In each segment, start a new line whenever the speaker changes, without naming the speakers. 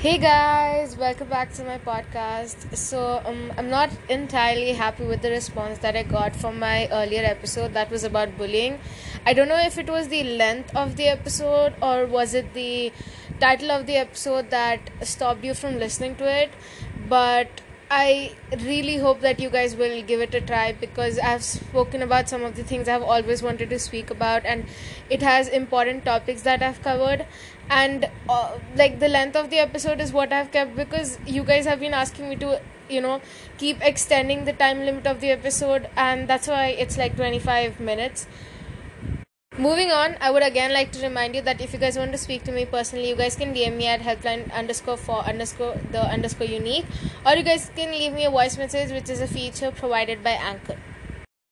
Hey guys, welcome back to my podcast. So, um, I'm not entirely happy with the response that I got from my earlier episode that was about bullying. I don't know if it was the length of the episode or was it the title of the episode that stopped you from listening to it, but I really hope that you guys will give it a try because I've spoken about some of the things I've always wanted to speak about, and it has important topics that I've covered. And uh, like the length of the episode is what I've kept because you guys have been asking me to, you know, keep extending the time limit of the episode, and that's why it's like 25 minutes. Moving on, I would again like to remind you that if you guys want to speak to me personally, you guys can DM me at helpline underscore for underscore the underscore unique, or you guys can leave me a voice message, which is a feature provided by Anchor.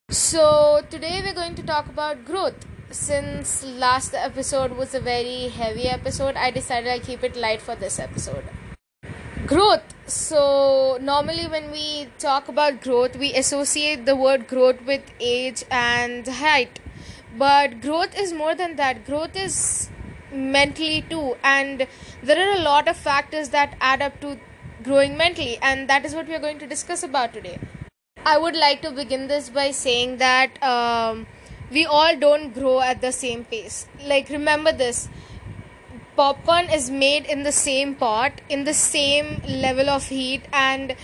So today we're going to talk about growth. Since last episode was a very heavy episode, I decided I'll keep it light for this episode. Growth. So normally when we talk about growth, we associate the word growth with age and height but growth is more than that. Growth is mentally too. And there are a lot of factors that add up to growing mentally. And that is what we are going to discuss about today. I would like to begin this by saying that um, we all don't grow at the same pace. Like remember this. Popcorn is made in the same pot in the same level of heat and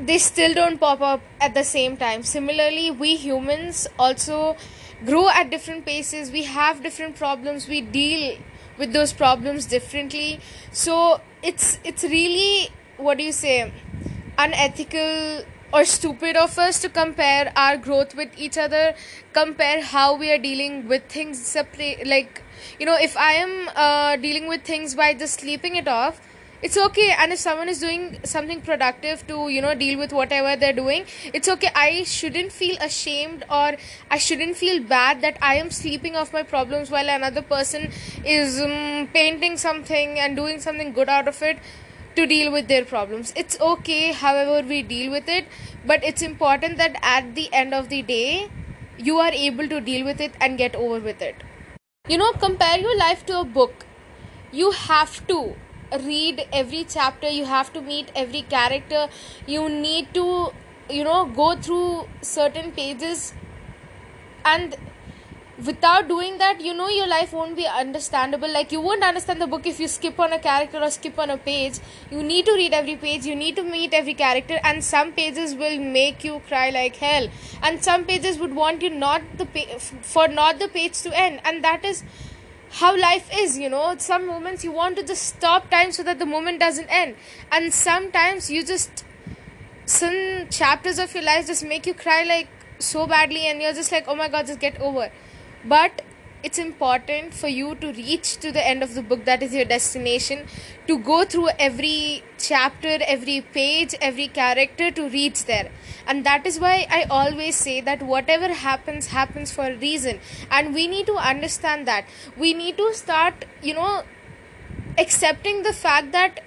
they still don't pop up at the same time. Similarly, we humans also grow at different paces. We have different problems. We deal with those problems differently. So it's it's really what do you say unethical or stupid of us to compare our growth with each other compare how we are dealing with things like you know if i am uh, dealing with things by just sleeping it off it's okay and if someone is doing something productive to you know deal with whatever they're doing it's okay. I shouldn't feel ashamed or i shouldn't feel bad that i am sleeping off my problems while another person is um, painting something and doing something good out of it to deal with their problems. It's okay however we deal with it but it's important that at the end of the day you are able to deal with it and get over with it. You know compare your life to a book. You have to read every chapter you have to meet every character. You need to you know go through certain pages. And without doing that you know your life won't be understandable. Like you won't understand the book if you skip on a character or skip on a page. You need to read every page. You need to meet every character. And some pages will make you cry like hell. And some pages would want you not the pa- for not the page to end. And that is how life is you know. Some moments you want to just stop time so that the moment doesn't end. And sometimes you just some chapters of your life just make you cry like so badly and you're just like oh my god just get over. But it's important for you to reach to the end of the book that is your destination to go through every chapter every page every character to reach there. And that is why i always say that whatever happens happens for a reason. And we need to understand that. We need to start you know accepting the fact that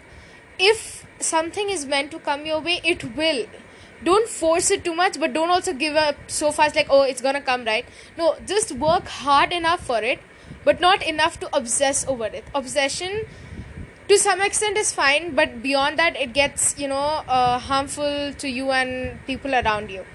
if something is meant to come your way it will. Don't force it too much but don't also give up so fast like oh it's gonna come right? No just work hard enough for it but not enough to obsess over it. Obsession to some extent is fine but beyond that it gets you know uh, harmful to you and people around you.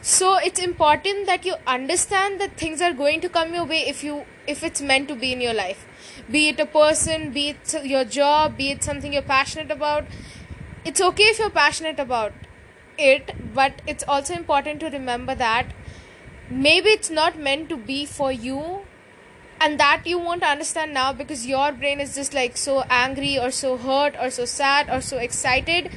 So it's important that you understand that things are going to come your way if you if it's meant to be in your life. Be it a person be it your job be it something you're passionate about. It's okay if you're passionate about it but it's also important to remember that maybe it's not meant to be for you and that you won't understand now because your brain is just like so angry or so hurt or so sad or so excited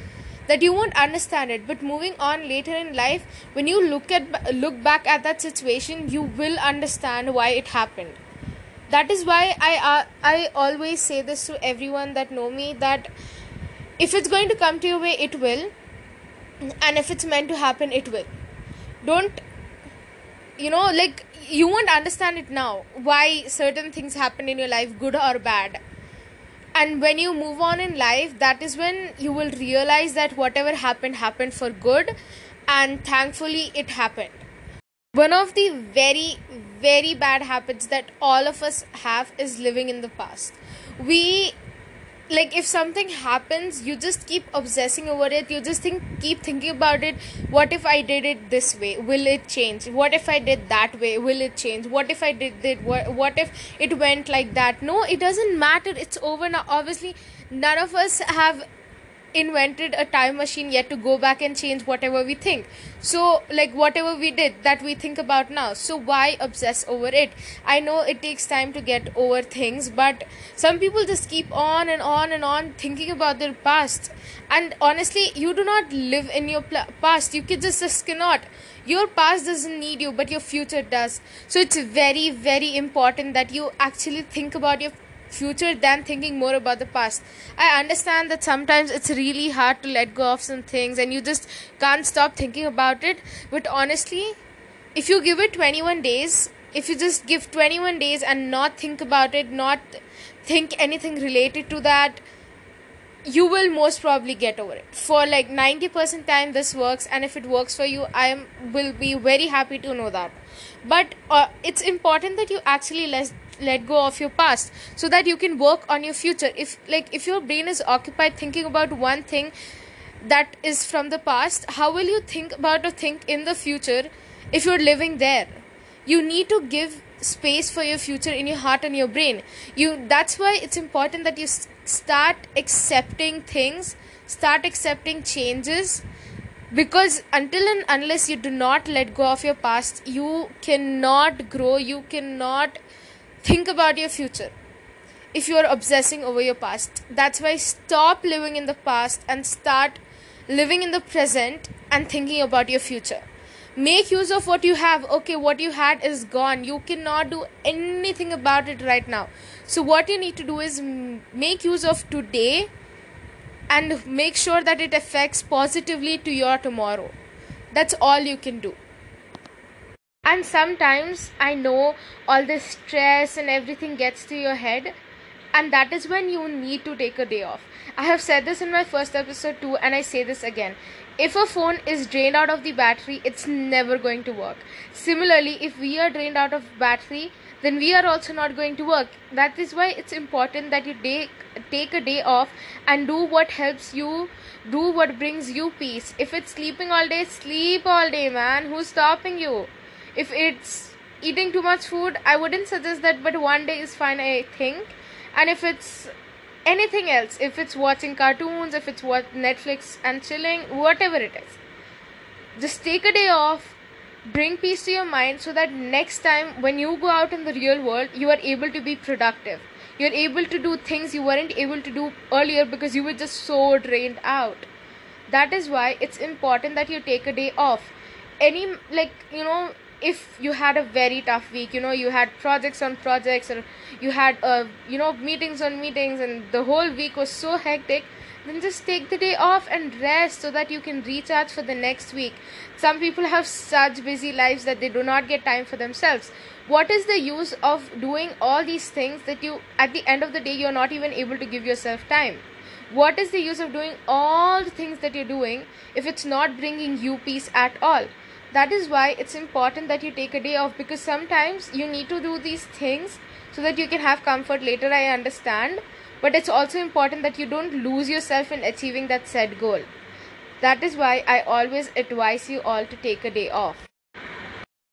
that you won't understand it. But moving on later in life when you look at look back at that situation you will understand why it happened. That is why i uh, i always say this to everyone that know me that if it's going to come to your way it will. And if it's meant to happen it will. Don't you know like you won't understand it now why certain things happen in your life good or bad. And when you move on in life that is when you will realize that whatever happened happened for good and thankfully it happened. One of the very very bad habits that all of us have is living in the past. We like if something happens you just keep obsessing over it. You just think keep thinking about it. What if i did it this way? Will it change? What if i did that way? Will it change? What if i did it? What, what if it went like that? No it doesn't matter. It's over now. Obviously none of us have invented a time machine yet to go back and change whatever we think. So like whatever we did that we think about now. So why obsess over it? I know it takes time to get over things but some people just keep on and on and on thinking about their past. And honestly you do not live in your pl- past. You can just, just cannot. Your past doesn't need you but your future does. So it's very very important that you actually think about your future than thinking more about the past. I understand that sometimes it's really hard to let go of some things and you just can't stop thinking about it. But honestly, if you give it 21 days, if you just give 21 days and not think about it, not think anything related to that, you will most probably get over it for like 90% time this works and if it works for you i will be very happy to know that but uh, it's important that you actually let let go of your past so that you can work on your future. If like if your brain is occupied thinking about one thing that is from the past how will you think about or think in the future if you're living there? You need to give space for your future in your heart and your brain. You that's why it's important that you start accepting things start accepting changes because until and unless you do not let go of your past you cannot grow you cannot think about your future if you are obsessing over your past. That's why stop living in the past and start living in the present and thinking about your future. Make use of what you have. Okay, what you had is gone. You cannot do anything about it right now. So, what you need to do is make use of today and make sure that it affects positively to your tomorrow. That's all you can do and sometimes i know all this stress and everything gets to your head and that is when you need to take a day off. I have said this in my first episode too and i say this again. If a phone is drained out of the battery it's never going to work. Similarly if we are drained out of battery then we are also not going to work. That is why it's important that you take take a day off and do what helps you do what brings you peace. If it's sleeping all day sleep all day man. Who's stopping you if it's eating too much food i wouldn't suggest that but one day is fine i think. And if it's anything else if it's watching cartoons if it's what netflix and chilling whatever it is. Just take a day off bring peace to your mind so that next time when you go out in the real world you are able to be productive. You're able to do things you weren't able to do earlier because you were just so drained out. That is why it's important that you take a day off. Any like you know if you had a very tough week you know you had projects on projects or you had uh, you know meetings on meetings and the whole week was so hectic then just take the day off and rest so that you can recharge for the next week. Some people have such busy lives that they do not get time for themselves. What is the use of doing all these things that you at the end of the day you're not even able to give yourself time? What is the use of doing all the things that you're doing if it's not bringing you peace at all that is why it's important that you take a day off because sometimes you need to do these things so that you can have comfort later i understand. But it's also important that you don't lose yourself in achieving that said goal. That is why i always advise you all to take a day off.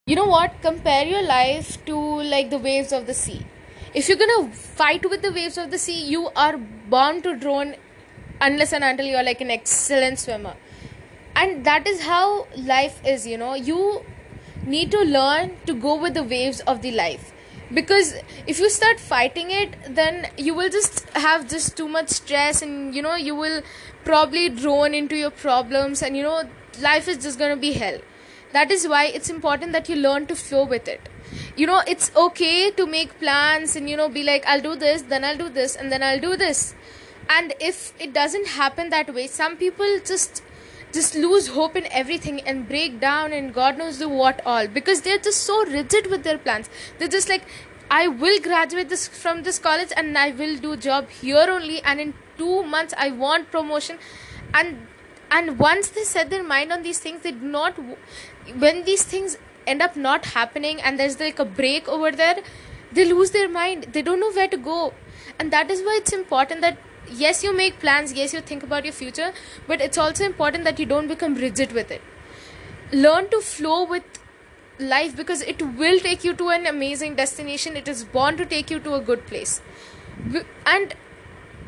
You know what? Compare your life to like the waves of the sea. If you're gonna fight with the waves of the sea you are bound to drown unless and until you're like an excellent swimmer and that is how life is you know. You need to learn to go with the waves of the life. Because if you start fighting it then you will just have just too much stress and you know you will probably drown into your problems and you know life is just going to be hell. That is why it's important that you learn to flow with it. You know it's okay to make plans and you know be like i'll do this then i'll do this and then i'll do this. And if it doesn't happen that way some people just just lose hope in everything and break down and God knows do what all. Because they're just so rigid with their plans. They're just like, I will graduate this from this college and I will do job here only and in two months I want promotion. And and once they set their mind on these things they do not when these things end up not happening and there's like a break over there they lose their mind. They don't know where to go. And that is why it's important that yes you make plans. Yes you think about your future. But it's also important that you don't become rigid with it. Learn to flow with life because it will take you to an amazing destination. It is born to take you to a good place. And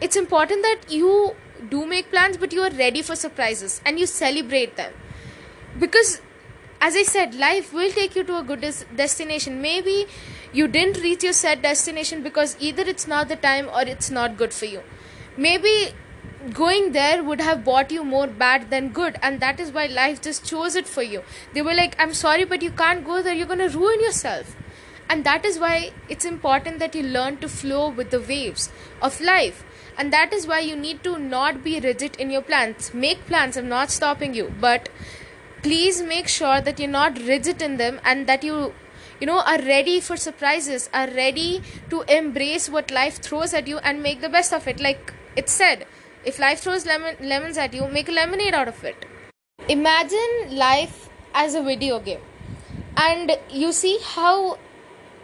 it's important that you do make plans but you are ready for surprises and you celebrate them. Because as i said life will take you to a good des- destination. Maybe you didn't reach your set destination because either it's not the time or it's not good for you maybe going there would have bought you more bad than good and that is why life just chose it for you. They were like i'm sorry but you can't go there. You're going to ruin yourself. And that is why it's important that you learn to flow with the waves of life. And that is why you need to not be rigid in your plans. Make plans i'm not stopping you. But please make sure that you're not rigid in them and that you you know are ready for surprises are ready to embrace what life throws at you and make the best of it. Like it said if life throws lemon, lemons at you make a lemonade out of it. Imagine life as a video game. And you see how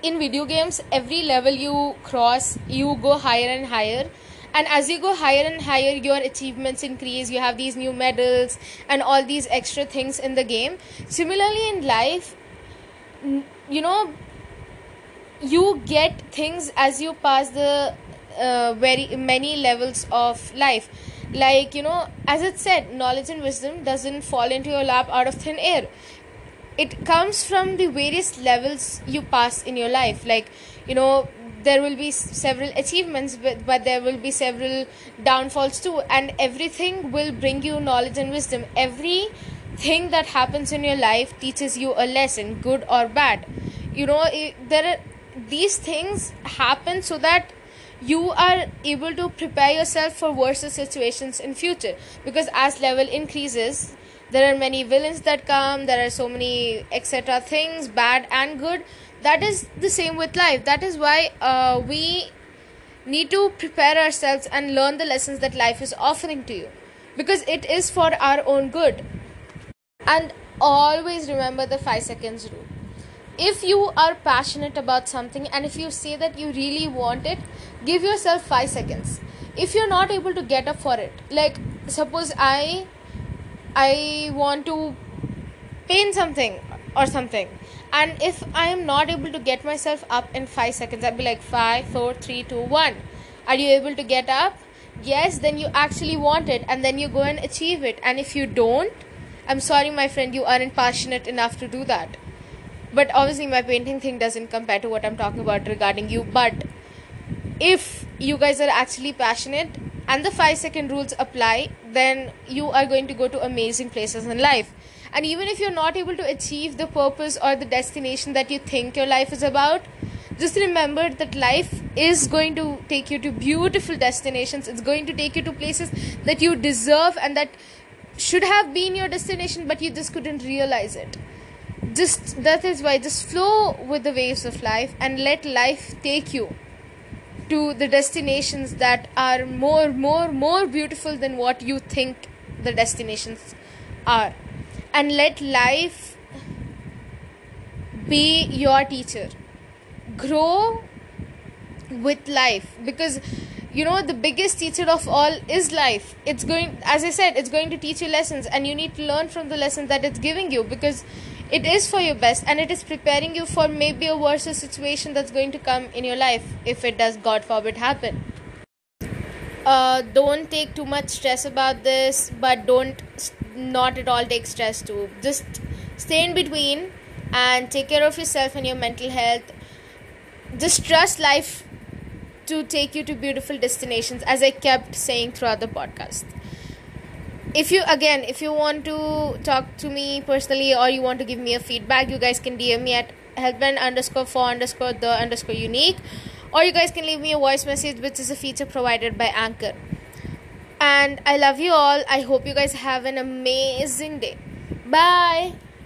in video games every level you cross you go higher and higher. And as you go higher and higher your achievements increase. You have these new medals and all these extra things in the game. Similarly in life you know you get things as you pass the uh, very many levels of life. Like you know as it said knowledge and wisdom doesn't fall into your lap out of thin air. It comes from the various levels you pass in your life. Like you know there will be several achievements but, but there will be several downfalls too. And everything will bring you knowledge and wisdom. Every thing that happens in your life teaches you a lesson good or bad. You know there are these things happen so that you are able to prepare yourself for worse situations in future. Because as level increases there are many villains that come there are so many etc things bad and good. That is the same with life. That is why uh, we need to prepare ourselves and learn the lessons that life is offering to you. Because it is for our own good and always remember the 5 seconds rule. If you are passionate about something and if you say that you really want it give yourself 5 seconds. If you're not able to get up for it like suppose i i want to paint something or something. And if i am not able to get myself up in 5 seconds i'll be like 5 4 3 2 1 are you able to get up? Yes then you actually want it and then you go and achieve it. And if you don't i'm sorry my friend you aren't passionate enough to do that. But obviously my painting thing doesn't compare to what i'm talking about regarding you. But if you guys are actually passionate and the 5 second rules apply then you are going to go to amazing places in life. And even if you're not able to achieve the purpose or the destination that you think your life is about, just remember that life is going to take you to beautiful destinations. It's going to take you to places that you deserve and that should have been your destination, but you just couldn't realize it. Just that is why just flow with the waves of life and let life take you to the destinations that are more, more, more beautiful than what you think the destinations are and let life be your teacher grow with life because you know the biggest teacher of all is life. It's going as i said it's going to teach you lessons and you need to learn from the lessons that it's giving you because it is for your best and it is preparing you for maybe a worse situation that's going to come in your life if it does god forbid happen. Uh, don't take too much stress about this but don't not at all take stress too. Just stay in between and take care of yourself and your mental health. Just trust life to take you to beautiful destinations as i kept saying throughout the podcast if you again if you want to talk to me personally or you want to give me a feedback you guys can dm me at helpman underscore for underscore the underscore unique or you guys can leave me a voice message which is a feature provided by anchor and I love you all. I hope you guys have an amazing day. Bye.